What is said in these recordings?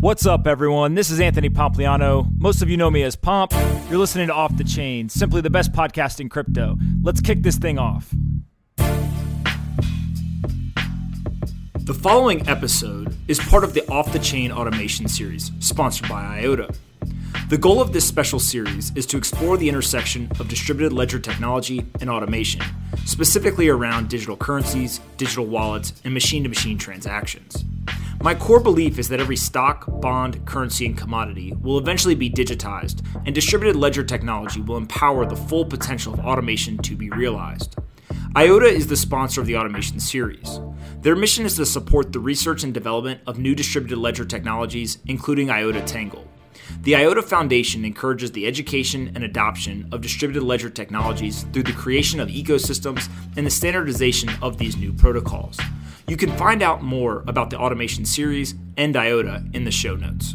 What's up, everyone? This is Anthony Pompliano. Most of you know me as Pomp. You're listening to Off the Chain, simply the best podcast in crypto. Let's kick this thing off. The following episode is part of the Off the Chain Automation series, sponsored by IOTA. The goal of this special series is to explore the intersection of distributed ledger technology and automation, specifically around digital currencies, digital wallets, and machine to machine transactions. My core belief is that every stock, bond, currency, and commodity will eventually be digitized, and distributed ledger technology will empower the full potential of automation to be realized. IOTA is the sponsor of the Automation series. Their mission is to support the research and development of new distributed ledger technologies, including IOTA Tangle. The IOTA Foundation encourages the education and adoption of distributed ledger technologies through the creation of ecosystems and the standardization of these new protocols. You can find out more about the automation series and IOTA in the show notes.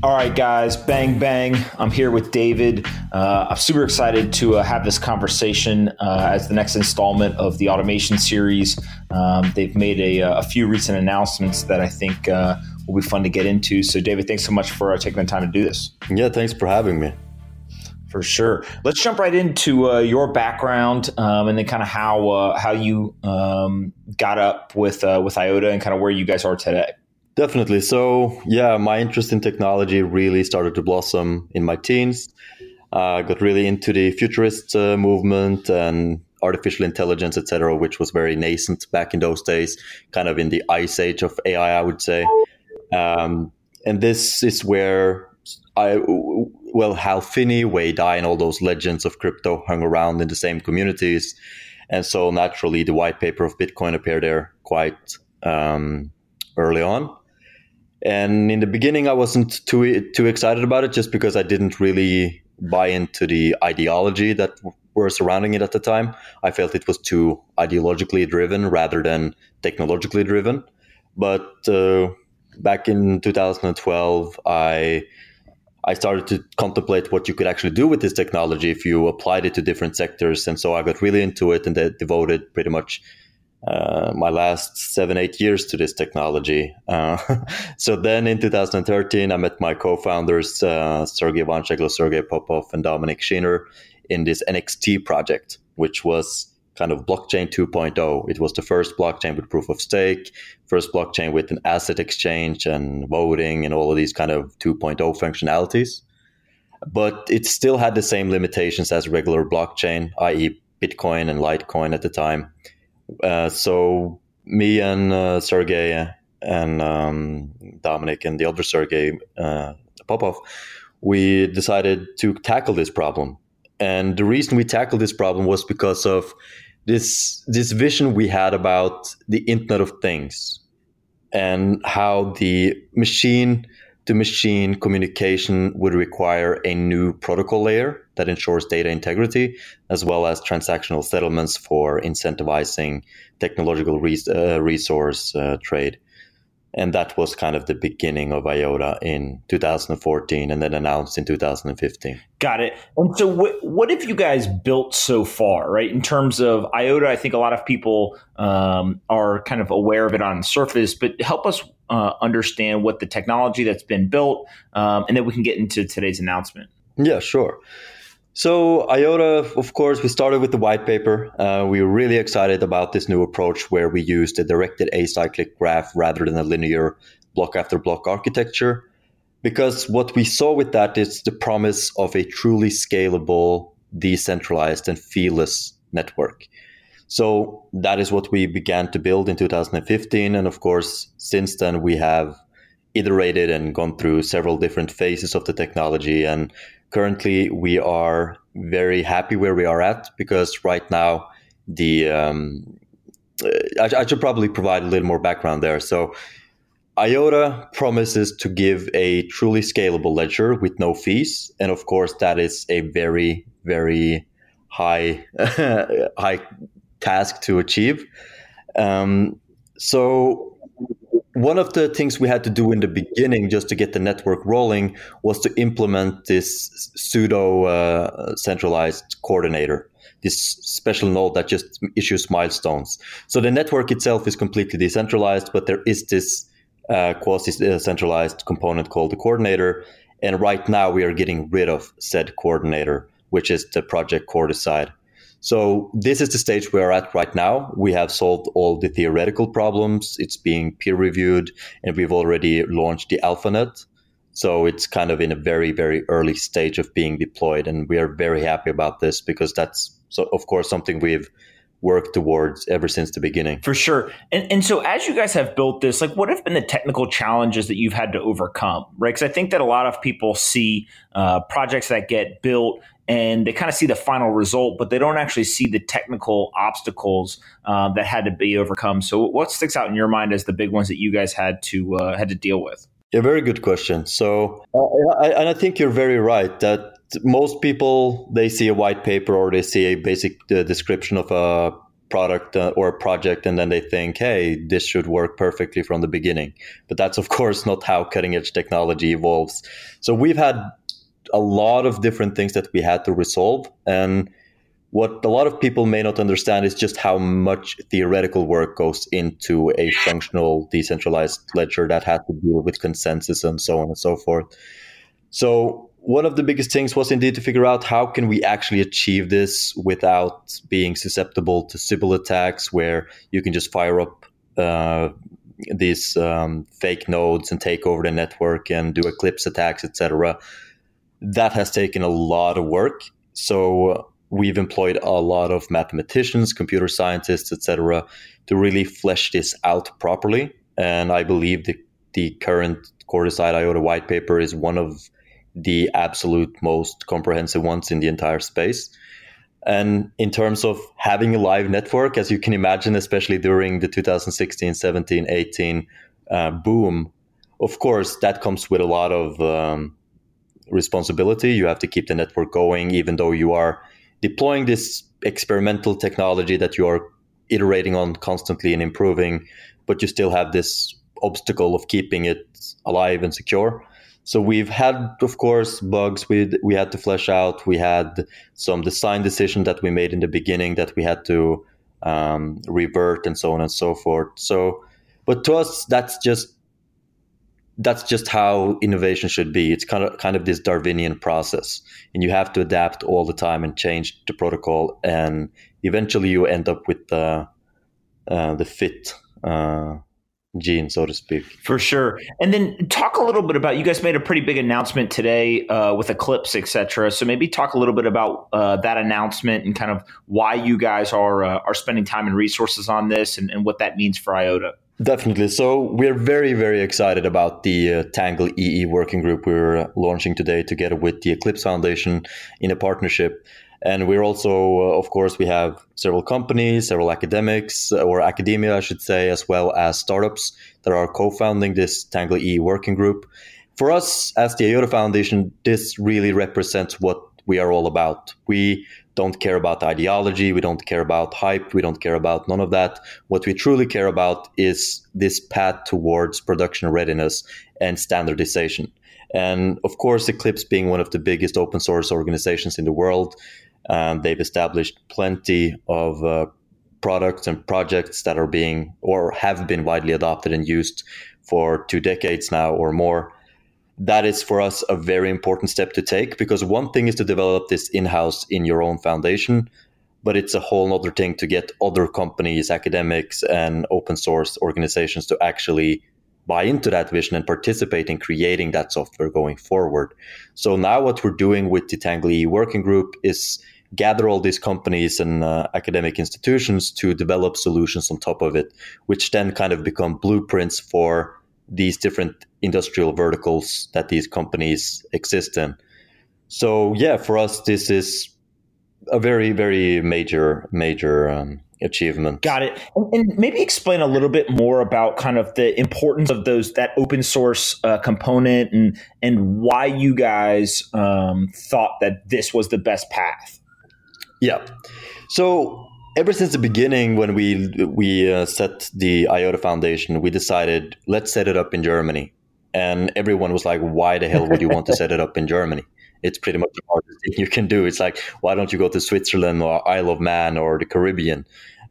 All right, guys, bang, bang. I'm here with David. Uh, I'm super excited to uh, have this conversation uh, as the next installment of the automation series. Um, they've made a, a, few recent announcements that I think uh, will be fun to get into. So, David, thanks so much for uh, taking the time to do this. Yeah, thanks for having me. For sure. Let's jump right into uh, your background um, and then kind of how how you um, got up with with IOTA and kind of where you guys are today. Definitely. So, yeah, my interest in technology really started to blossom in my teens. I uh, got really into the futurist uh, movement and artificial intelligence, etc., which was very nascent back in those days, kind of in the ice age of AI, I would say. Um, and this is where I, well, Hal Finney, Wei Dai, and all those legends of crypto hung around in the same communities. And so naturally, the white paper of Bitcoin appeared there quite um, early on. And in the beginning, I wasn't too too excited about it, just because I didn't really buy into the ideology that were surrounding it at the time. I felt it was too ideologically driven rather than technologically driven. But uh, back in 2012, I I started to contemplate what you could actually do with this technology if you applied it to different sectors, and so I got really into it and devoted pretty much uh, my last seven, eight years to this technology. Uh, so then in 2013, I met my co-founders, uh, Sergey Ivancheglo, Sergey Popov, and Dominic Schiener in this NXT project, which was kind of blockchain 2.0. It was the first blockchain with proof of stake, first blockchain with an asset exchange and voting and all of these kind of 2.0 functionalities. But it still had the same limitations as regular blockchain, i.e., Bitcoin and Litecoin at the time uh, so me and uh, Sergey and um, Dominic and the other Sergey uh, Popov, we decided to tackle this problem. And the reason we tackled this problem was because of this this vision we had about the Internet of Things and how the machine to machine communication would require a new protocol layer that ensures data integrity, as well as transactional settlements for incentivizing technological res- uh, resource uh, trade. And that was kind of the beginning of IOTA in 2014 and then announced in 2015. Got it. And so, what, what have you guys built so far, right? In terms of IOTA, I think a lot of people um, are kind of aware of it on the surface, but help us uh, understand what the technology that's been built, um, and then we can get into today's announcement. Yeah, sure. So IOTA, of course, we started with the white paper. Uh, we were really excited about this new approach where we used a directed acyclic graph rather than a linear block after block architecture. Because what we saw with that is the promise of a truly scalable, decentralized, and feeless network. So that is what we began to build in 2015. And of course, since then, we have iterated and gone through several different phases of the technology. And currently, we are very happy where we are at because right now, the um, I, I, should probably provide a little more background there. So, IOTA promises to give a truly scalable ledger with no fees, and of course, that is a very, very high, high task to achieve. Um, so, one of the things we had to do in the beginning, just to get the network rolling, was to implement this pseudo uh, centralized coordinator this special node that just issues milestones. So the network itself is completely decentralized, but there is this uh, quasi-centralized component called the coordinator. And right now we are getting rid of said coordinator, which is the project Coordicide. So this is the stage we are at right now. We have solved all the theoretical problems. It's being peer reviewed and we've already launched the AlphaNet. So it's kind of in a very, very early stage of being deployed. And we are very happy about this because that's so of course something we've worked towards ever since the beginning. For sure. And, and so as you guys have built this, like what have been the technical challenges that you've had to overcome, right? Because I think that a lot of people see uh, projects that get built and they kind of see the final result, but they don't actually see the technical obstacles uh, that had to be overcome. So what sticks out in your mind as the big ones that you guys had to uh, had to deal with? Yeah, very good question. So, uh, I, and I think you're very right that most people they see a white paper or they see a basic uh, description of a product uh, or a project and then they think hey this should work perfectly from the beginning but that's of course not how cutting edge technology evolves so we've had a lot of different things that we had to resolve and what a lot of people may not understand is just how much theoretical work goes into a functional decentralized ledger that had to deal with consensus and so on and so forth so one of the biggest things was indeed to figure out how can we actually achieve this without being susceptible to Sybil attacks, where you can just fire up uh, these um, fake nodes and take over the network and do Eclipse attacks, etc. That has taken a lot of work. So we've employed a lot of mathematicians, computer scientists, etc., to really flesh this out properly. And I believe the the current Coordicide IOTA white paper is one of the absolute most comprehensive ones in the entire space. And in terms of having a live network, as you can imagine, especially during the 2016, 17, 18 uh, boom, of course, that comes with a lot of um, responsibility. You have to keep the network going, even though you are deploying this experimental technology that you are iterating on constantly and improving, but you still have this obstacle of keeping it alive and secure. So we've had, of course, bugs we we had to flesh out. We had some design decision that we made in the beginning that we had to um, revert, and so on and so forth. So, but to us, that's just that's just how innovation should be. It's kind of kind of this Darwinian process, and you have to adapt all the time and change the protocol, and eventually you end up with the uh, the fit. Uh, gene, so to speak. For sure. And then talk a little bit about you guys made a pretty big announcement today uh, with Eclipse, etc. So maybe talk a little bit about uh, that announcement and kind of why you guys are uh, are spending time and resources on this and, and, what that means for IOTA. Definitely. So we're very, very excited about the uh, Tangle EE working group we're launching today together with the Eclipse Foundation in a partnership. And we're also, uh, of course, we have several companies, several academics, uh, or academia, I should say, as well as startups that are co founding this Tangle EE working group. For us, as the IOTA Foundation, this really represents what we are all about. We don't care about ideology, we don't care about hype, we don't care about none of that. What we truly care about is this path towards production readiness and standardization. And of course, Eclipse being one of the biggest open source organizations in the world, um, they've established plenty of uh, products and projects that are being or have been widely adopted and used for two decades now or more. That is for us a very important step to take because one thing is to develop this in house in your own foundation, but it's a whole other thing to get other companies, academics, and open source organizations to actually buy into that vision and participate in creating that software going forward. So now what we're doing with the Tangle working group is gather all these companies and uh, academic institutions to develop solutions on top of it, which then kind of become blueprints for these different industrial verticals that these companies exist in. So, yeah, for us, this is a very very major major um, achievement. Got it. And, and, maybe explain a little bit more about kind of the importance of those that open source uh, component and and why you guys um, thought that this was the best path. Yeah. So ever since the beginning, when we we uh, set the IOTA Foundation, we decided let's set it up in Germany, and everyone was like, "Why the hell would you want to set it up in Germany?" It's pretty much the hardest thing you can do. It's like, why don't you go to Switzerland or Isle of Man or the Caribbean,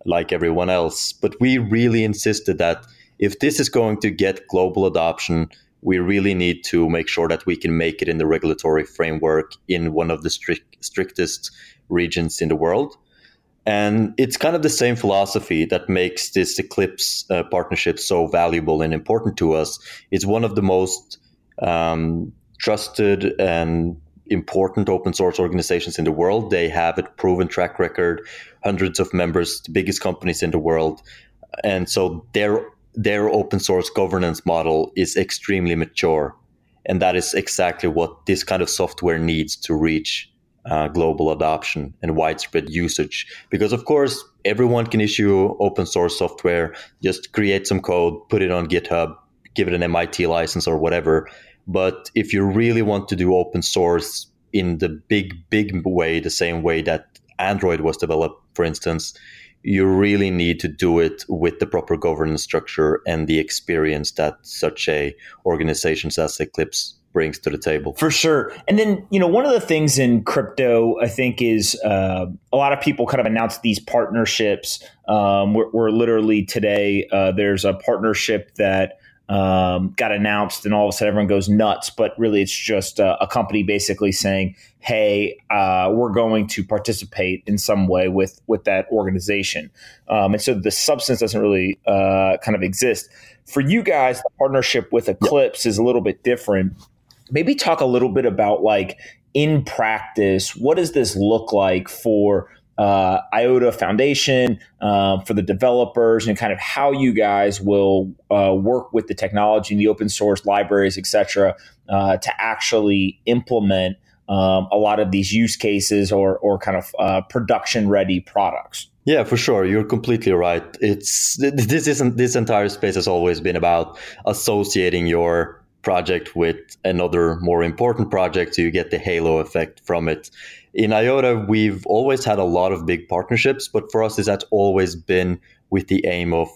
like everyone else? But we really insisted that if this is going to get global adoption, we really need to make sure that we can make it in the regulatory framework in one of the strict, strictest regions in the world. And it's kind of the same philosophy that makes this Eclipse uh, partnership so valuable and important to us. It's one of the most um, trusted and important open source organizations in the world. They have a proven track record, hundreds of members, the biggest companies in the world. And so their their open source governance model is extremely mature. And that is exactly what this kind of software needs to reach uh, global adoption and widespread usage. Because, of course, everyone can issue open source software, just create some code, put it on GitHub, give it an MIT license or whatever. But if you really want to do open source in the big, big way, the same way that Android was developed, for instance, you really need to do it with the proper governance structure and the experience that such a organization as Eclipse brings to the table. For sure. And then, you know, one of the things in crypto, I think, is uh, a lot of people kind of announce these partnerships. Um, we're, we're, literally today, uh, there's a partnership that um, got announced, and all of a sudden everyone goes nuts. But really, it's just a, a company basically saying, "Hey, uh, we're going to participate in some way with with that organization." Um, and so the substance doesn't really uh, kind of exist. For you guys, the partnership with Eclipse is a little bit different. Maybe talk a little bit about like in practice, what does this look like for uh, IOTA Foundation uh, for the developers and kind of how you guys will uh, work with the technology and the open source libraries, et cetera, uh, to actually implement um, a lot of these use cases or, or kind of uh, production ready products. Yeah, for sure. You're completely right. It's this isn't this entire space has always been about associating your project with another more important project so you get the halo effect from it in IOTA, we've always had a lot of big partnerships, but for us, that's always been with the aim of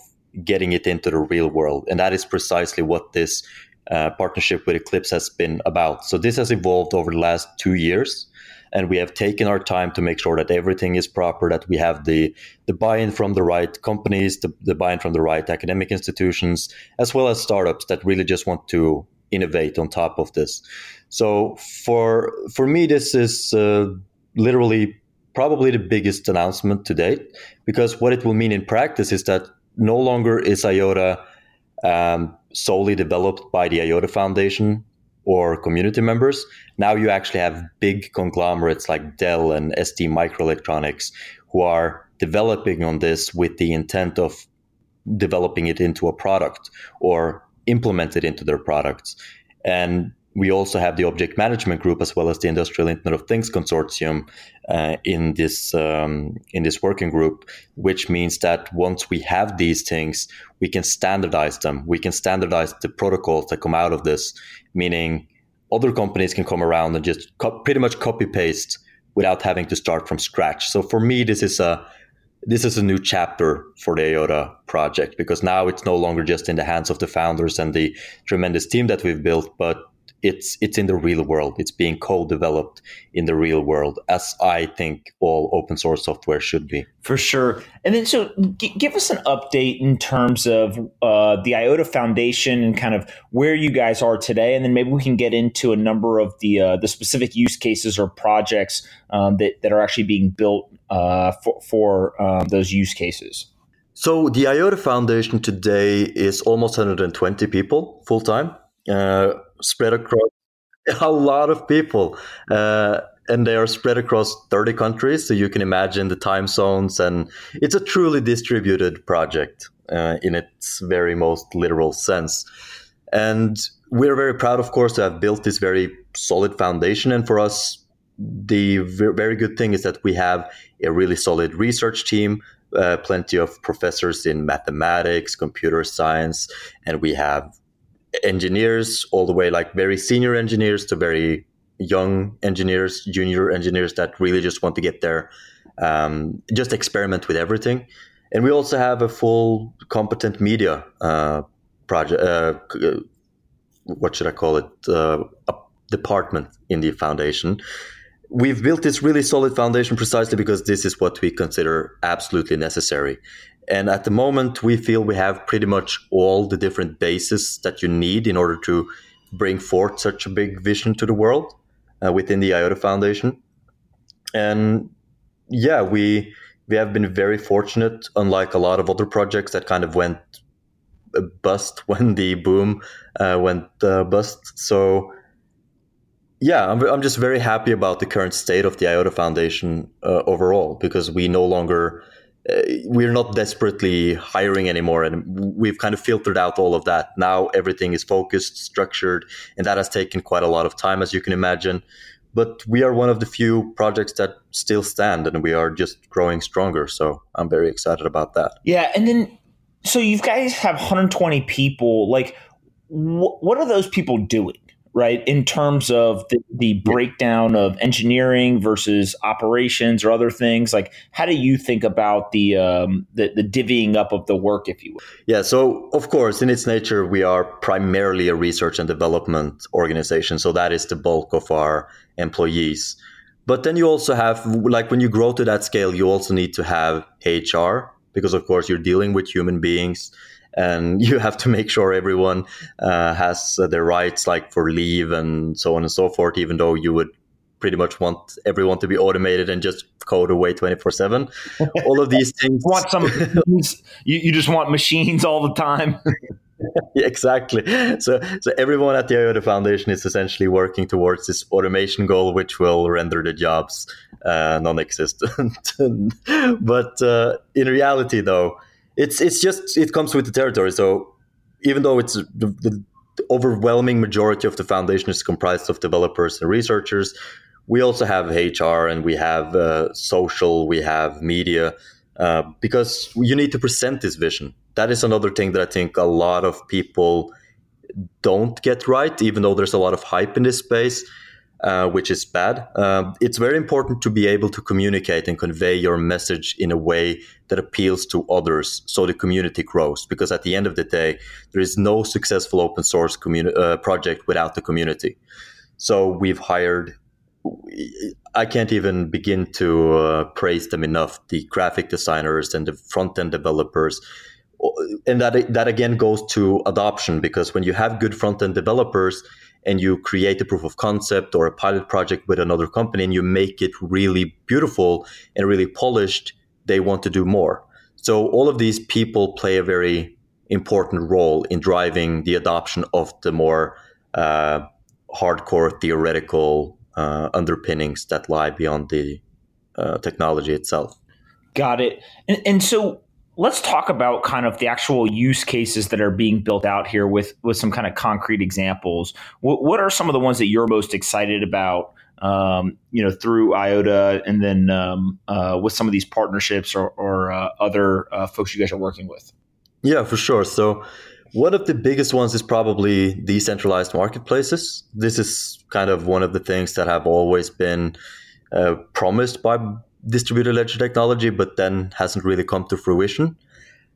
getting it into the real world. And that is precisely what this uh, partnership with Eclipse has been about. So this has evolved over the last two years. And we have taken our time to make sure that everything is proper, that we have the, the buy in from the right companies, the, the buy in from the right academic institutions, as well as startups that really just want to innovate on top of this. So for for me, this is uh, literally probably the biggest announcement to date because what it will mean in practice is that no longer is IOTA um, solely developed by the IOTA Foundation or community members. Now you actually have big conglomerates like Dell and ST Microelectronics who are developing on this with the intent of developing it into a product or implement it into their products. And we also have the object management group as well as the industrial internet of things consortium uh, in this um, in this working group which means that once we have these things we can standardize them we can standardize the protocols that come out of this meaning other companies can come around and just co- pretty much copy paste without having to start from scratch so for me this is a this is a new chapter for the IOTA project because now it's no longer just in the hands of the founders and the tremendous team that we've built, but it's it's in the real world. It's being co-developed in the real world, as I think all open source software should be. For sure. And then, so g- give us an update in terms of uh, the IOTA Foundation and kind of where you guys are today, and then maybe we can get into a number of the uh, the specific use cases or projects um, that that are actually being built uh, for, for um, those use cases. So the IOTA Foundation today is almost 120 people full time. Uh, spread across a lot of people. Uh, and they are spread across 30 countries. So you can imagine the time zones. And it's a truly distributed project uh, in its very most literal sense. And we're very proud, of course, to have built this very solid foundation. And for us, the very good thing is that we have a really solid research team, uh, plenty of professors in mathematics, computer science, and we have engineers all the way like very senior engineers to very young engineers, junior engineers that really just want to get there, um, just experiment with everything. And we also have a full competent media uh, project. Uh, what should I call it? Uh, a department in the foundation. We've built this really solid foundation precisely because this is what we consider absolutely necessary. And at the moment, we feel we have pretty much all the different bases that you need in order to bring forth such a big vision to the world uh, within the IOTA Foundation. And yeah, we we have been very fortunate, unlike a lot of other projects that kind of went bust when the boom uh, went uh, bust. So yeah, I'm, I'm just very happy about the current state of the IOTA Foundation uh, overall because we no longer uh, we're not desperately hiring anymore and we've kind of filtered out all of that. Now everything is focused structured and that has taken quite a lot of time as you can imagine. But we are one of the few projects that still stand and we are just growing stronger so i'm very excited about that. Yeah and then so you guys have 120 people like wh- what are those people doing right? In terms of the, the breakdown of engineering versus operations or other things, like how do you think about the, um, the the divvying up of the work, if you will? Yeah, so of course, in its nature, we are primarily a research and development organization, so that is the bulk of our employees. But then you also have, like, when you grow to that scale, you also need to have HR because, of course, you're dealing with human beings and you have to make sure everyone uh, has uh, their rights, like for leave and so on and so forth. Even though you would pretty much want everyone to be automated and just code away 24 7 all of these things want some you, you just want machines all the time. Yeah, exactly. So so everyone at the iota foundation is essentially working towards this automation goal which will render the jobs uh, non-existent. But uh, in reality though it's it's just it comes with the territory. So even though it's the, the, overwhelming majority of the foundation is comprised of developers and researchers, we also have HR and we have uh, social, we have media, uh, because you need to present this vision. That is another thing that I think a lot of people don't get right, even though there's a lot of hype in this space uh, which is bad. Uh, it's very important to be able to communicate and convey your message in a way that appeals to others so the community grows. Because at the end of the day, there is no successful open source communi- uh, project without the community. So we've hired. I can't even begin to uh, praise them enough. The graphic designers and the front end developers, and that that again goes to adoption because when you have good front end developers, and you create a proof of concept or a pilot project with another company and you make it really beautiful and really polished, they want to do more. So all of these people play a very important role in driving the adoption of the more uh, hardcore theoretical uh, underpinnings that lie beyond the uh, technology itself. Got it. And, and so let's talk about kind of the actual use cases that are being built out here with with some kind of concrete examples. What, what are some of the ones that you're most excited about? Um, you know, through IOTA, and then um, uh, with some of these partnerships or, or uh, other uh, folks you guys are working with. Yeah, for sure. So. One of the biggest ones is probably decentralized marketplaces. This is kind of one of the things that have always been uh, promised by distributed ledger technology, but then hasn't really come to fruition.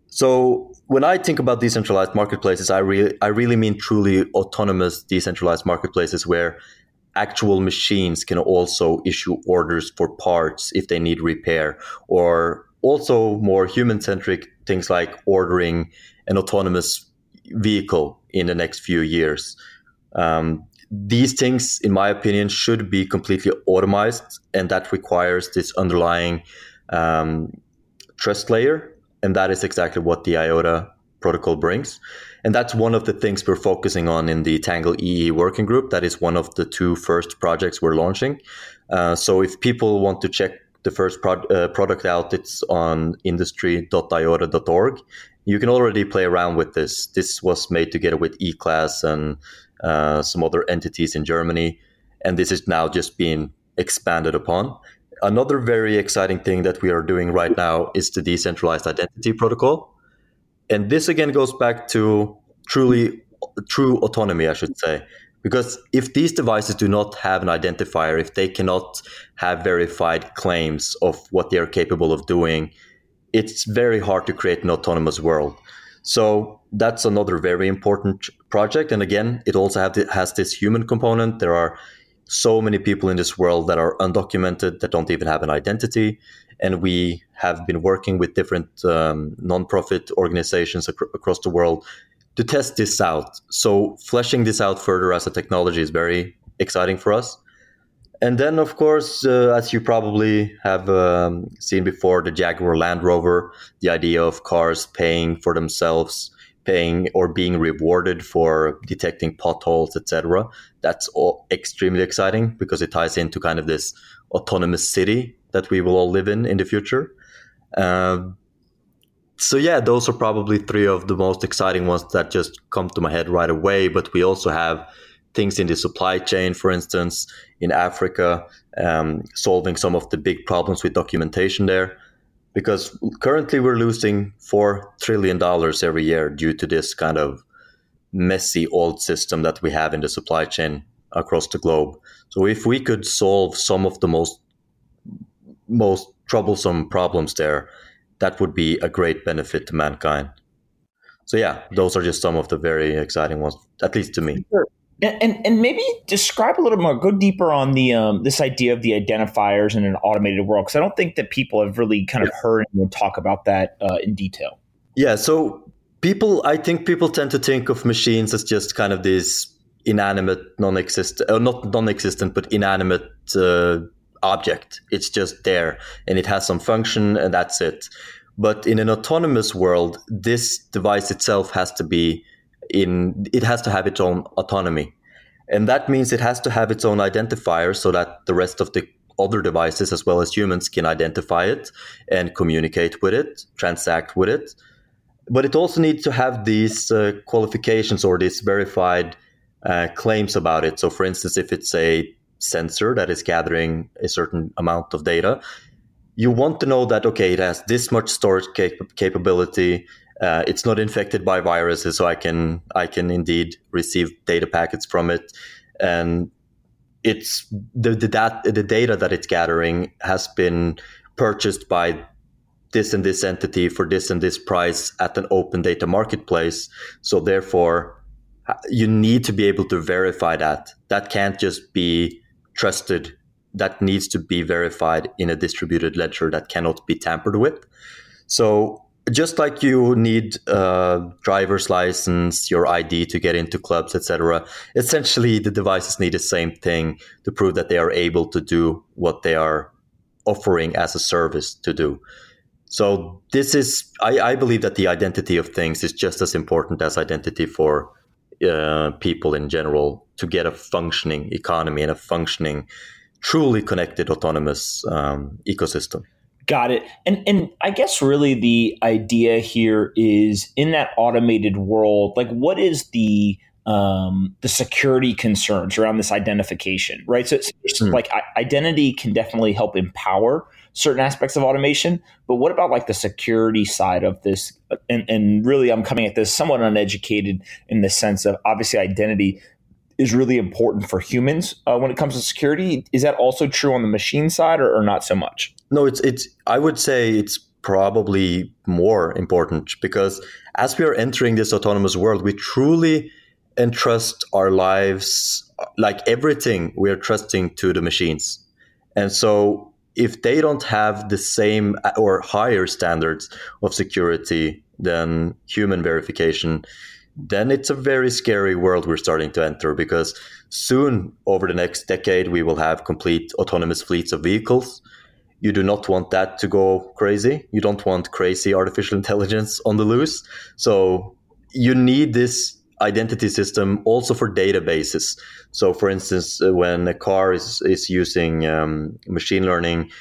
So when I think about decentralized marketplaces, I really I really mean truly autonomous decentralized marketplaces where actual machines can also issue orders for parts if they need repair, or also more human centric things like ordering an autonomous vehicle in the next few years. Um, these things, in my opinion, should be completely automized, and that requires this underlying um, trust layer. And that is exactly what the IOTA protocol brings. And that's one of the things we're focusing on in the Tangle EE working group. That is one of the two first projects we're launching. Uh, so if people want to check the first pro- uh, product out, it's on industry.iota.org. You can already play around with this. This was made together with eClass and uh, some other entities in Germany. And this is now just being expanded upon. Another very exciting thing that we are doing right now is the decentralized identity protocol. And this again goes back to truly true autonomy, I should say. Because if these devices do not have an identifier, if they cannot have verified claims of what they are capable of doing, it's very hard to create an autonomous world. So that's another very important project. And again, it also to, has this human component. There are so many people in this world that are undocumented, that don't even have an identity. And we have been working with different um, nonprofit organizations ac- across the world to test this out. So, fleshing this out further as a technology is very exciting for us. And then, of course, uh, as you probably have um, seen before, the Jaguar Land Rover, the idea of cars paying for themselves, paying or being rewarded for detecting potholes, etc. That's all extremely exciting because it ties into kind of this autonomous city that we will all live in in the future. Um, so yeah, those are probably three of the most exciting ones that just come to my head right away. But we also have things in the supply chain, for instance, in Africa, um, solving some of the big problems with documentation there. Because currently we're losing four trillion dollars every year due to this kind of messy old system that we have in the supply chain across the globe. So if we could solve some of the most most troublesome problems there, that would be a great benefit to mankind. So yeah, those are just some of the very exciting ones, at least to me. Sure. And, and, and maybe describe a little more, go deeper on the um, this idea of the identifiers in an automated world, because I don't think that people have really kind of heard anyone talk about that uh, in detail. Yeah, so people, I think people tend to think of machines as just kind of this inanimate, non-existent, or uh, not non-existent, but inanimate uh, object. It's just there and it has some function and that's it. But in an autonomous world, this device itself has to be in, it has to have its own autonomy. And that means it has to have its own identifier so that the rest of the other devices, as well as humans, can identify it and communicate with it, transact with it. But it also needs to have these uh, qualifications or these verified uh, claims about it. So, for instance, if it's a sensor that is gathering a certain amount of data, you want to know that okay, it has this much storage cap- capability. Uh, it's not infected by viruses, so I can I can indeed receive data packets from it, and it's the the, the data that it's gathering has been purchased by this and this entity for this and this price at an open data marketplace. So therefore, you need to be able to verify that. That can't just be trusted that needs to be verified in a distributed ledger that cannot be tampered with. So just like you need a driver's license, your ID to get into clubs, etc., essentially the devices need the same thing to prove that they are able to do what they are offering as a service to do. So this is, I, I believe that the identity of things is just as important as identity for uh, people in general to get a functioning economy and a functioning, truly connected autonomous um, ecosystem. Got it. And and I guess really the idea here is in that automated world, like what is the um, the security concerns around this identification, right? So, mm. like identity can definitely help empower certain aspects of automation, but what about like the security side of this? And, and really, I'm coming at this somewhat uneducated in the sense of obviously identity is really important for humans uh, when it comes to security. Is that also true on the machine side, or, or not so much? No, it's it's. I would say it's probably more important because as we are entering this autonomous world, we truly entrust our lives, like everything, we are trusting to the machines. And so if they don't have the same or higher standards of security than human verification, then it's a very scary world we're starting to enter because soon, over the next decade, we will have complete autonomous fleets of vehicles. You do not want that to go crazy. You don't want crazy artificial intelligence on the loose. So you need this identity system also for databases. So, for instance, uh, when a car is, is using um, machine learning,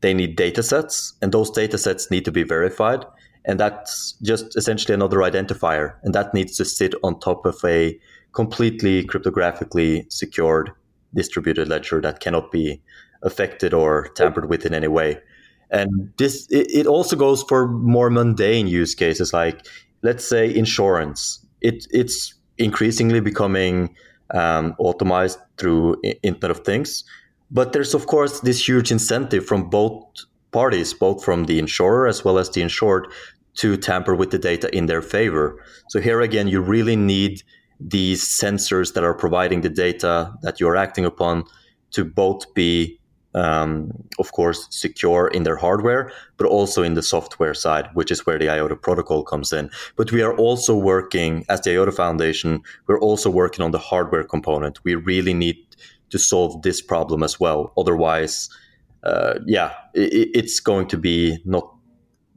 they need data sets, and those data sets need to be verified. And that's just essentially another identifier. And that needs to sit on top of a completely cryptographically secured distributed ledger that cannot be affected or tampered with in any way. And this it, it also goes for more mundane use cases like let's say insurance. It it's increasingly becoming um, automized through Internet of Things. But there's of course this huge incentive from both parties, both from the insurer as well as the insured, to tamper with the data in their favor. So here again, you really need these sensors that are providing the data that you're acting upon to both be um, of course, secure in their hardware, but also in the software side, which is where the IOTA protocol comes in. But we are also working, as the IOTA Foundation, we're also working on the hardware component. We really need to solve this problem as well. Otherwise, uh, yeah, it, it's going to be not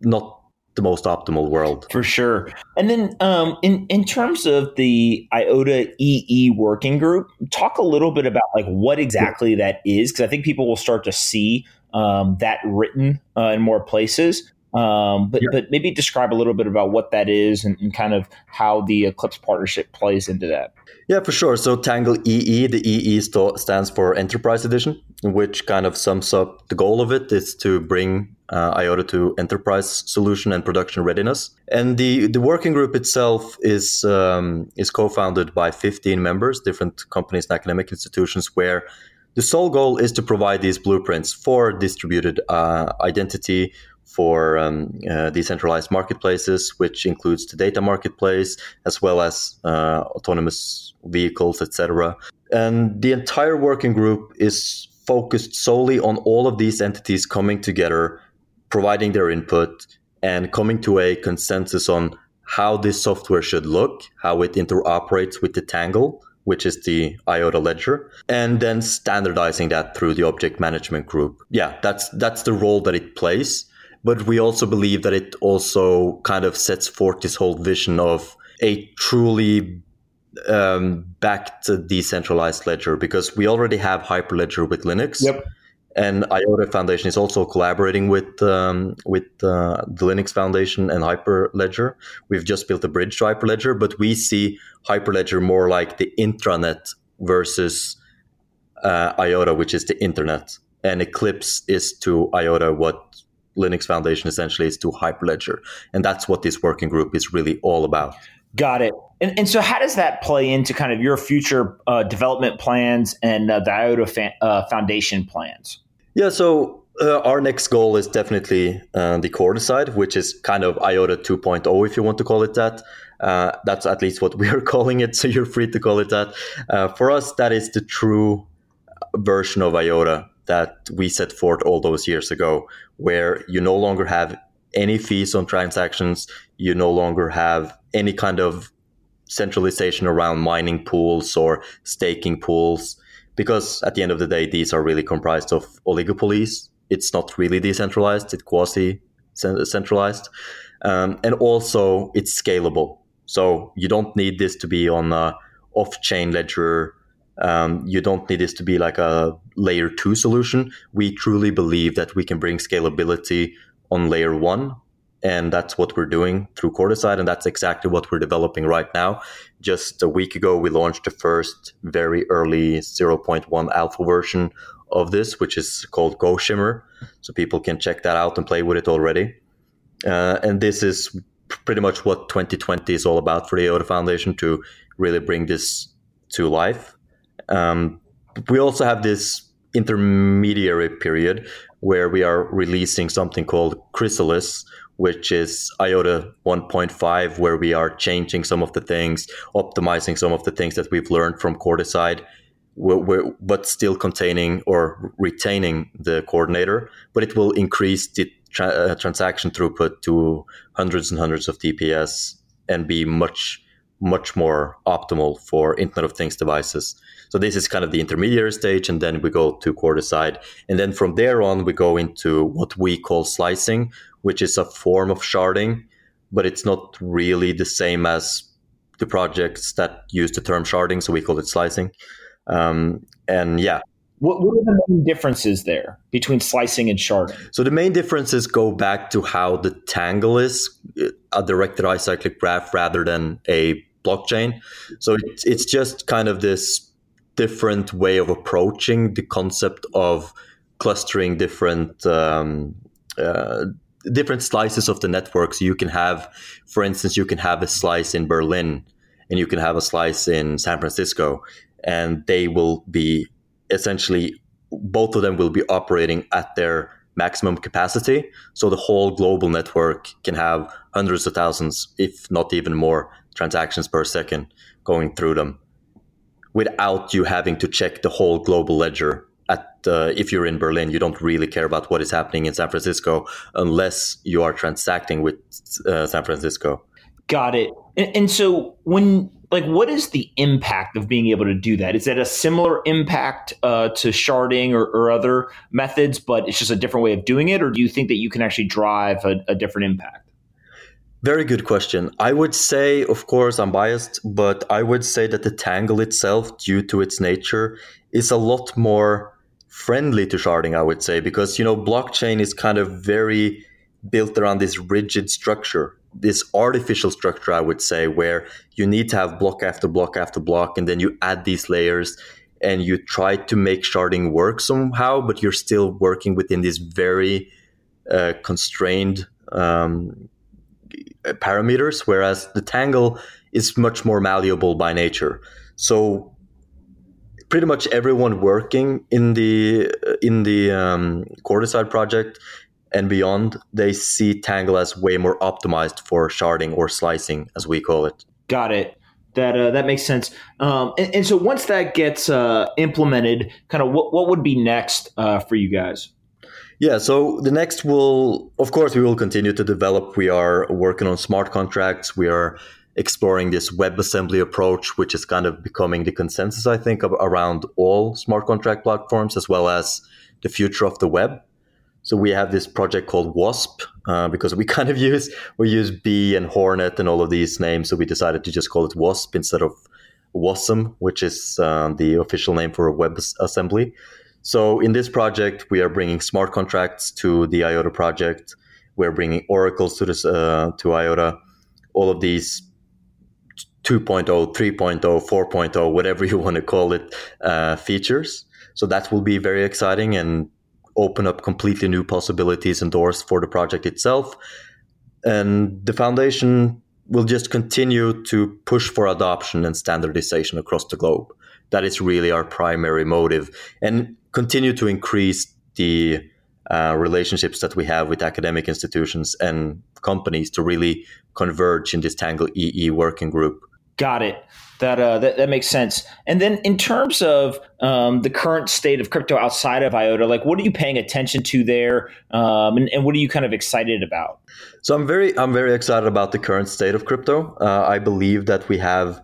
not the most optimal world. For sure. And then um, in, in terms of the IOTA EE working group, talk a little bit about like what exactly that is, because I think people will start to see um, that written uh, in more places. Um, but, yeah. but maybe describe a little bit about what that is and, and, kind of how the Eclipse partnership plays into that. Yeah, for sure. So Tangle EE, the EE st- stands for Enterprise Edition, which kind of sums up the goal of it is to bring uh, IOTA to enterprise solution and production readiness. And the, the working group itself is um, is co-founded by 15 members, different companies and academic institutions, where the sole goal is to provide these blueprints for distributed uh, identity for um, uh, decentralized marketplaces, which includes the data marketplace as well as uh, autonomous vehicles, etc. And the entire working group is focused solely on all of these entities coming together, providing their input, and coming to a consensus on how this software should look, how it interoperates with the Tangle, which is the IOTA ledger, and then standardizing that through the object management group. Yeah, that's that's the role that it plays. But we also believe that it also kind of sets forth this whole vision of a truly um, backed decentralized ledger because we already have Hyperledger with Linux. Yep. And IOTA Foundation is also collaborating with um, with uh, the Linux Foundation and Hyperledger. We've just built a bridge to Hyperledger, but we see Hyperledger more like the intranet versus uh, IOTA, which is the internet, and Eclipse is to IOTA what Linux Foundation essentially is to Hyperledger, and that's what this working group is really all about. Got it. And, and so, how does that play into kind of your future uh, development plans and uh, the IOTA fa- uh, Foundation plans? Yeah, so uh, our next goal is definitely uh, the Coordicide, which is kind of IOTA 2.0, if you want to call it that. Uh, that's at least what we are calling it, so you're free to call it that. for us, that is the true version of IOTA that we set forth all those years ago, where you no longer have any fees on transactions, you no longer have any kind of centralization around mining pools or staking pools, because at the end of the day, these are really comprised of oligopolies. It's not really decentralized; it's quasi centralized, um, and also it's scalable. So you don't need this to be on a off-chain ledger. Um, you don't need this to be like a layer two solution. We truly believe that we can bring scalability on layer one and that's what we're doing through Coordicide, and that's exactly what we're developing right now. Just a week ago, we launched the first very early 0.1 alpha version of this, which is called Go Shimmer. So people can check that out and play with it already. Uh, and this is pretty much what 2020 is all about for the IOTA Foundation to really bring this to life. Um, we also have this intermediary period where we are releasing something called Chrysalis, which is IOTA 1.5, where we are changing some of the things, optimizing some of the things that we've learned from Coordicide, but still containing or retaining the coordinator. But it will increase the tra- uh, transaction throughput to hundreds and hundreds of TPS and be much, much more optimal for Internet of Things devices. So this is kind of the intermediary stage, and then we go to Coordicide, and then from there on we go into what we call slicing, which is a form of sharding, but it's not really the same as the projects that use the term sharding, so we call it slicing. Um, and yeah. What, what, are the main differences there between slicing and sharding? So the main differences go back to how the tangle is a directed acyclic graph rather than a blockchain. So it's, it's just kind of this different way of approaching the concept of clustering different um, uh, different slices of the network. So you can have, for instance, you can have a slice in Berlin and you can have a slice in San Francisco, and they will be essentially both of them will be operating at their maximum capacity. So the whole global network can have hundreds of thousands, if not even more, transactions per second going through them without you having to check the whole global ledger at uh, if you're in Berlin, you don't really care about what is happening in San Francisco unless you are transacting with uh, San Francisco. Got it. And, and, so when like what is the impact of being able to do that? Is that a similar impact uh, to sharding or, or, other methods, but it's just a different way of doing it, or do you think that you can actually drive a, a different impact? Very good question. I would say, of course, I'm biased, but I would say that the Tangle itself, due to its nature, is a lot more friendly to sharding, I would say, because, you know, blockchain is kind of very built around this rigid structure, this artificial structure, I would say, where you need to have block after block after block, and then you add these layers and you try to make sharding work somehow, but you're still working within this very uh, constrained um, parameters, whereas the Tangle is much more malleable by nature. So pretty much everyone working in the in the um, project and beyond, they see Tangle as way more optimized for sharding or slicing, as we call it. Got it. That uh, that makes sense. Um, and, and, so once that gets uh, implemented, kind of what what would be next uh, for you guys? Yeah, so the next will, of course, we will continue to develop. We are working on smart contracts. We are exploring this WebAssembly approach, which is kind of becoming the consensus, I think, around all smart contract platforms, as well as the future of the web. So we have this project called Wasp uh, because we kind of use we use Bee and Hornet and all of these names. So we decided to just call it Wasp instead of Wasm, which is uh, the official name for a WebAssembly. So in this project, we are bringing smart contracts to the IOTA project. We're bringing oracles to this uh, to IOTA. All of these 2.0, 3.0, 4.0, whatever you want to call it, uh, features. So that will be very exciting and open up completely new possibilities and doors for the project itself. And the foundation will just continue to push for adoption and standardization across the globe. That is really our primary motive. And continue to increase the uh, relationships that we have with academic institutions and companies to really converge in this Tangle EE working group. Got it. That, uh, that that makes sense. And then in terms of um, the current state of crypto outside of IOTA, like what are you paying attention to there, um, and, and, what are you kind of excited about? So I'm very I'm very excited about the current state of crypto. Uh, I believe that we have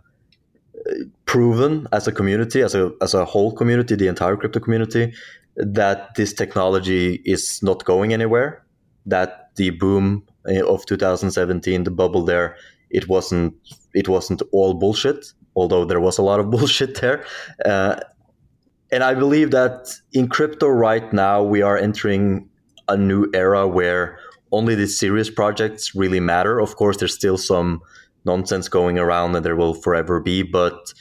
proven as a community, as a as a whole community, the entire crypto community, that this technology is not going anywhere. That the boom of 2017, the bubble there, it wasn't it wasn't all bullshit. Although there was a lot of bullshit there, uh, and I believe that in crypto right now we are entering a new era where only the serious projects really matter. Of course, there's still some nonsense going around and there will forever be. But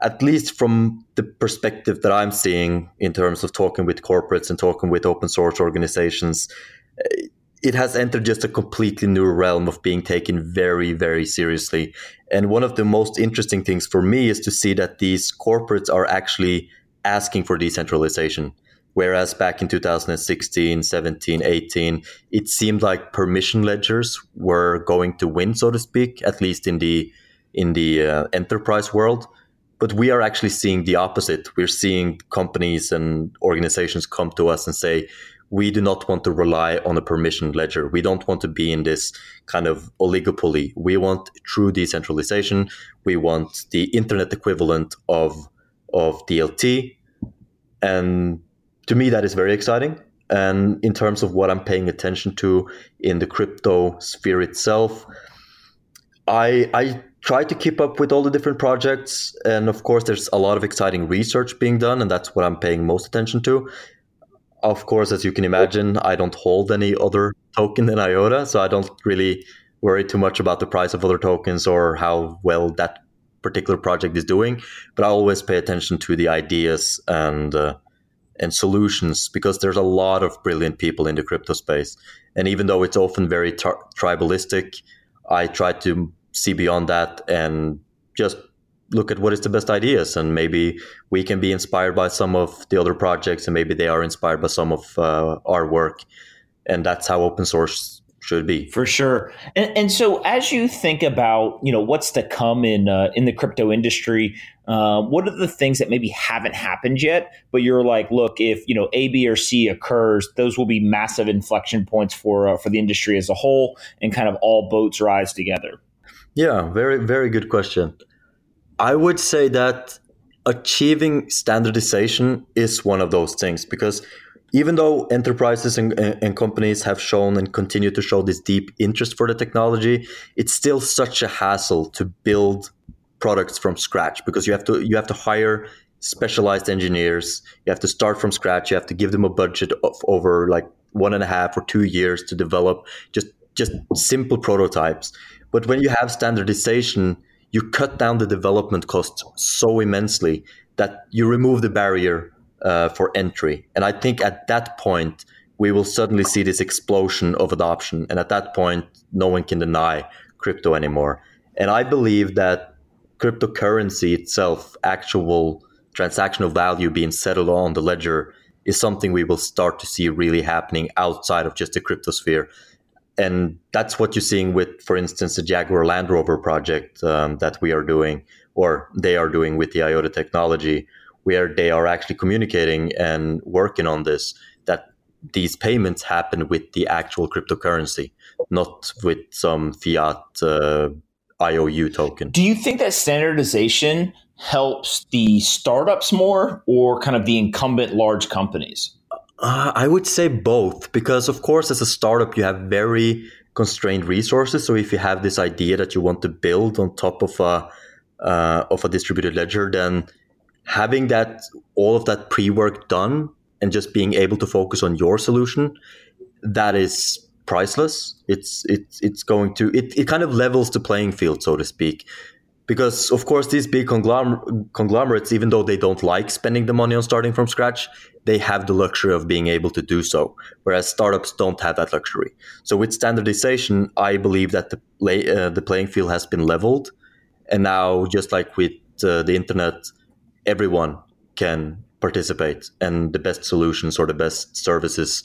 at least from the perspective that I'm seeing in terms of talking with corporates and talking with open source organizations, eh, it has entered just a completely new realm of being taken very, very seriously. And one of the most interesting things for me is to see that these corporates are actually asking for decentralization. Whereas back in 2016, 17, 18, it seemed like permission ledgers were going to win, so to speak, at least in the in the uh, enterprise world. But we are actually seeing the opposite. We're seeing companies and organizations come to us and say, we do not want to rely on a permission ledger. We don't want to be in this kind of oligopoly. We want true decentralization. We want the internet equivalent of of DLT. And to me, that is very exciting. And in terms of what I'm paying attention to in the crypto sphere itself, I, I try to keep up with all the different projects. And of course, there's a lot of exciting research being done, and that's what I'm paying most attention to. Of course, as you can imagine, I don't hold any other token than IOTA, so I don't really worry too much about the price of other tokens or how well that particular project is doing. But I always pay attention to the ideas and uh, and solutions because there's a lot of brilliant people in the crypto space. And even though it's often very tribalistic, I try to see beyond that and just look at what is the best ideas and maybe we can be inspired by some of the other projects and maybe they are inspired by some of uh, our work and that's how open source should be for sure. And, and, so, as you think about you know what's to come in uh, in the crypto industry, uh, what are the things that maybe haven't happened yet, but you're like, look, if you know A, B, or C occurs, those will be massive inflection points for uh, for the industry as a whole, and kind of all boats rise together. Yeah, very very good question. I would say that achieving standardization is one of those things because even though enterprises and, and, companies have shown and continue to show this deep interest for the technology, it's still such a hassle to build products from scratch because you have to you have to hire specialized engineers. You have to start from scratch. You have to give them a budget of over like one and a half or two years to develop just just simple prototypes. But when you have standardization, you cut down the development costs so immensely that you remove the barrier uh, for entry. And I think at that point, we will suddenly see this explosion of adoption. And at that point, no one can deny crypto anymore. And I believe that cryptocurrency itself, actual transactional value being settled on the ledger, is something we will start to see really happening outside of just the crypto sphere. And that's what you're seeing with, for instance, the Jaguar Land Rover project um, that we are doing, or they are doing with the IOTA technology, where they are actually communicating and working on this that these payments happen with the actual cryptocurrency, not with some fiat uh, IOU token. Do you think that standardization helps the startups more or kind of the incumbent large companies? Uh, I would say both, because of course, as a startup, you have very constrained resources. So if you have this idea that you want to build on top of a uh, of a distributed ledger, then having that all of that pre-work done and just being able to focus on your solution that is priceless. It's it's it's going to it, it kind of levels the playing field so to speak. Because of course these big conglomer- conglomerates even though they don't like spending the money on starting from scratch they have the luxury of being able to do so whereas startups don't have that luxury. So with standardization i believe that the play, uh, the playing field has been leveled and now just like with uh, the internet everyone can participate and the best solutions or the best services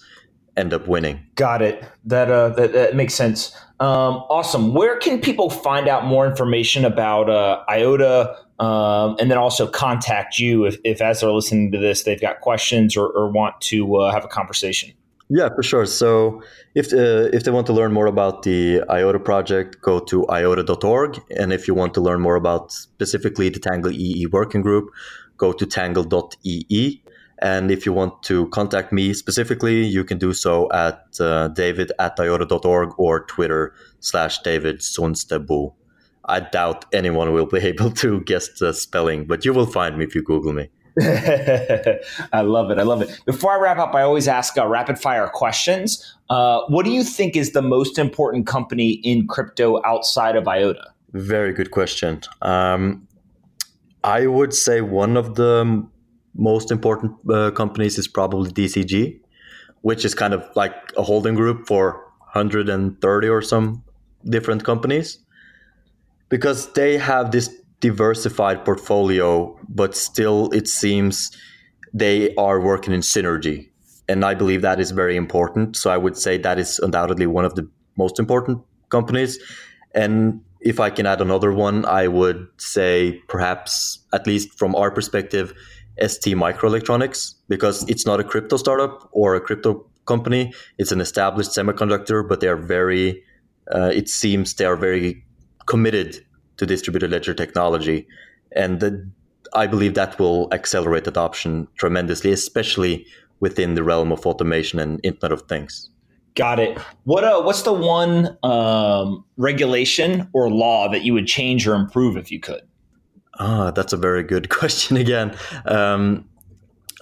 end up winning. Got it. That uh, that, that makes sense. Um, awesome. Where can people find out more information about uh, IOTA, um, and then also contact you if, if, as they're listening to this, they've got questions or, or want to uh, have a conversation? Yeah, for sure. So if uh, if they want to learn more about the IOTA project, go to iota.org. And if you want to learn more about specifically the Tangle EE working group, go to tangle.ee. And if you want to contact me specifically, you can do so at uh, david at iota.org or Twitter slash David Sonstebo. I doubt anyone will be able to guess the spelling, but you will find me if you Google me. I love it. I love it. Before I wrap up, I always ask uh, rapid fire questions. Uh, what do you think is the most important company in crypto outside of IOTA? Very good question. Um, I would say one of the most important uh, companies is probably DCG, which is kind of like a holding group for 130 or some different companies because they have this diversified portfolio, but still it seems they are working in synergy. And I believe that is very important. So I would say that is undoubtedly one of the most important companies. And if I can add another one, I would say perhaps, at least from our perspective, ST Microelectronics, because it's not a crypto startup or a crypto company. It's an established semiconductor, but they are very, uh, it seems they are very committed to distributed ledger technology. And the, I believe that will accelerate adoption tremendously, especially within the realm of automation and Internet of Things. Got it. What uh, what's the one um, regulation or law that you would change or improve if you could? Ah, that's a very good question again. Um,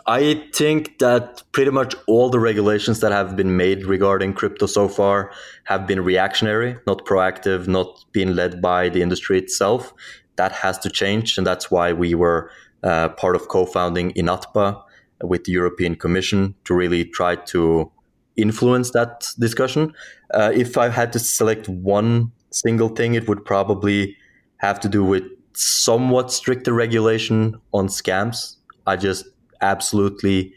I think that pretty much all the regulations that have been made regarding crypto so far have been reactionary, not proactive, not being led by the industry itself. That has to change, and that's why we were uh, part of co-founding INATBA, with the European Commission to really try to influence that discussion. Uh, if I had to select one single thing, it would probably have to do with somewhat stricter regulation on scams. I just absolutely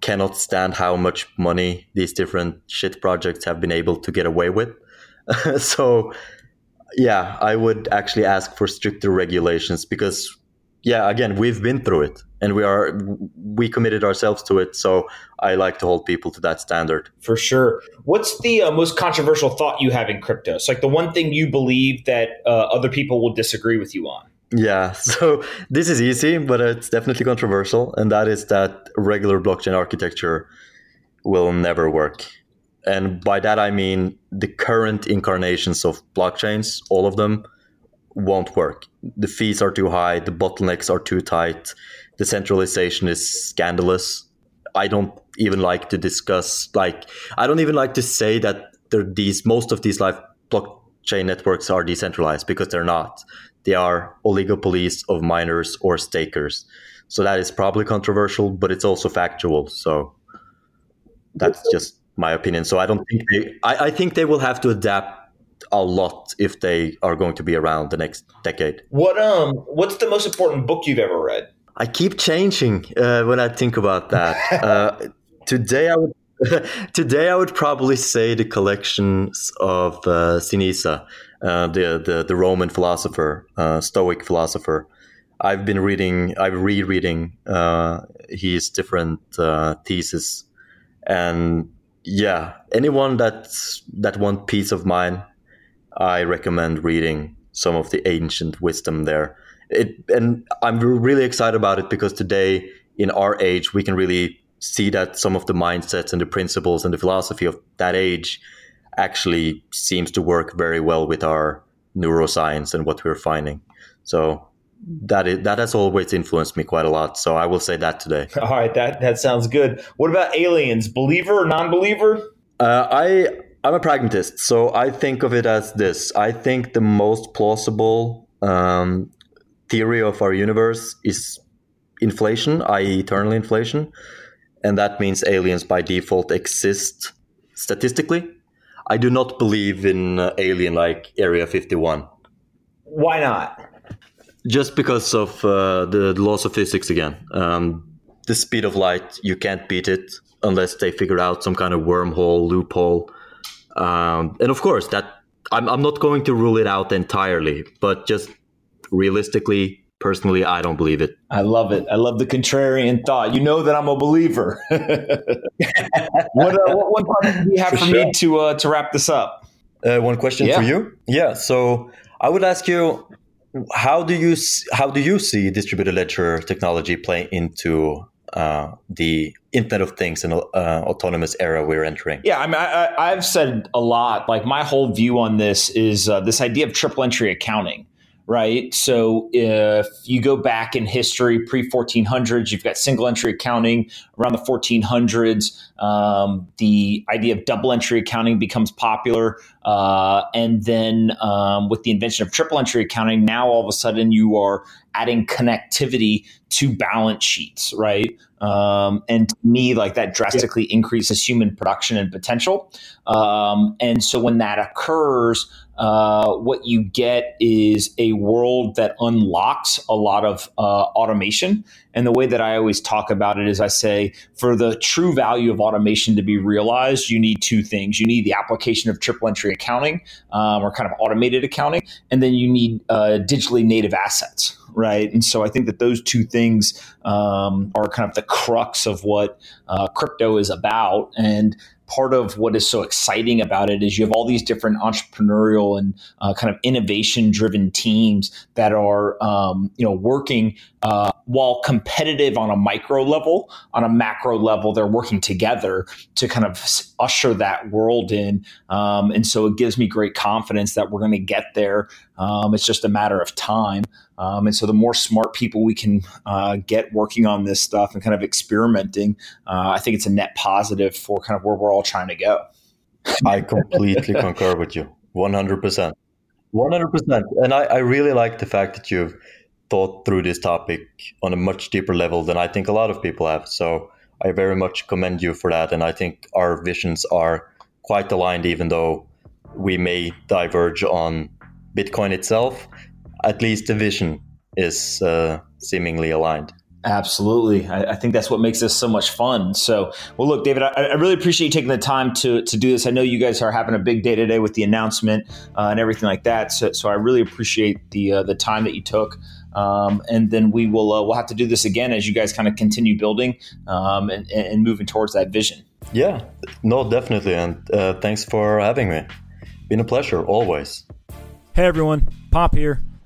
cannot stand how much money these different shit projects have been able to get away with. so, yeah, I would actually ask for stricter regulations because, yeah, again, we've been through it and we are we committed ourselves to it. So I like to hold people to that standard. For sure. What's the uh, most controversial thought you have in crypto? It's like the one thing you believe that uh, other people will disagree with you on. Yeah, so this is easy, but it's definitely controversial, and that is that regular blockchain architecture will never work. And by that I mean the current incarnations of blockchains, all of them won't work. The fees are too high, the bottlenecks are too tight, the centralization is scandalous. I don't even like to discuss like I don't even like to say that these most of these live blockchain networks are decentralized because they're not they are oligopolies of miners or stakers. So that is probably controversial, but it's also factual. So that's just my opinion. So I don't think they, I, I think they will have to adapt a lot if they are going to be around the next decade. What um what's the most important book you've ever read? I keep changing uh, when I think about that. uh, today I would today I would probably say the collections of uh, Seneca uh, the, the the Roman philosopher, uh, Stoic philosopher. I've been reading, I'm rereading uh, his different uh, theses, and yeah, anyone that that want peace of mind, I recommend reading some of the ancient wisdom there. It, and I'm really excited about it because today, in our age, we can really see that some of the mindsets and the principles and the philosophy of that age actually seems to work very well with our neuroscience and what we're finding. So that is that has always influenced me quite a lot. So I will say that today. All right, that that sounds good. What about aliens? Believer or non-believer? Uh, I I'm a pragmatist, so I think of it as this. I think the most plausible um, theory of our universe is inflation, i.e., eternal inflation, and that means aliens by default exist statistically I do not believe in uh, Alien like Area 51. Why not? Just because of uh, the laws of physics again. Um, the speed of light, you can't beat it unless they figure out some kind of wormhole, loophole. Um, and of course, that I'm, I'm not going to rule it out entirely, but just realistically, personally, I don't believe it. I love it. I love the contrarian thought. You know that I'm a believer. what, uh, what one question do you have for, for sure. me to uh, to wrap this up? Uh, one question yeah. for you. Yeah. So I would ask you, how do you how do you see distributed ledger technology play into uh, the Internet of Things and uh, autonomous era we're entering? Yeah, I mean, I, have said a lot. Like my whole view on this is uh, this idea of triple entry accounting right? So if you go back in history, pre 1400s, you've got single entry accounting. Around the 1400s, um, the idea of double entry accounting becomes popular. Uh, and then um, with the invention of triple entry accounting, now all of a sudden you are adding connectivity to balance sheets, right? Um, and to me, like that drastically increases human production and potential. Um, and so when that occurs, uh, what you get is a world that unlocks a lot of uh, automation. And the way that I always talk about it is I say, for the true value of automation to be realized, you need two things. You need the application of triple entry accounting um, or kind of automated accounting, and then you need uh, digitally native assets right? And so I think that those two things um, are kind of the crux of what uh, crypto is about. And part of what is so exciting about it is you have all these different entrepreneurial and uh, kind of innovation driven teams that are um, you know working uh, while competitive on a micro level on a macro level they're working together to kind of usher that world in um, and so it gives me great confidence that we're going to get there um, it's just a matter of time um, and so the more smart people we can uh, get working on this stuff and kind of experimenting, uh, I think it's a net positive for kind of where we're all trying to go. I completely concur with you. 100%. 100%. And I, I really like the fact that you've thought through this topic on a much deeper level than I think a lot of people have. So I very much commend you for that. And I think our visions are quite aligned, even though we may diverge on Bitcoin itself. At least the vision is uh, seemingly aligned. Absolutely. I, I, think that's what makes this so much fun. So, well, look, David, I, I, really appreciate you taking the time to, to do this. I know you guys are having a big day today with the announcement uh, and everything like that. So, so I really appreciate the uh, the time that you took. Um, and then we will uh, we'll have to do this again as you guys kind of continue building um, and, and, moving towards that vision. Yeah, no, definitely. And uh, thanks for having me. Been a pleasure always. Hey everyone, Pomp here.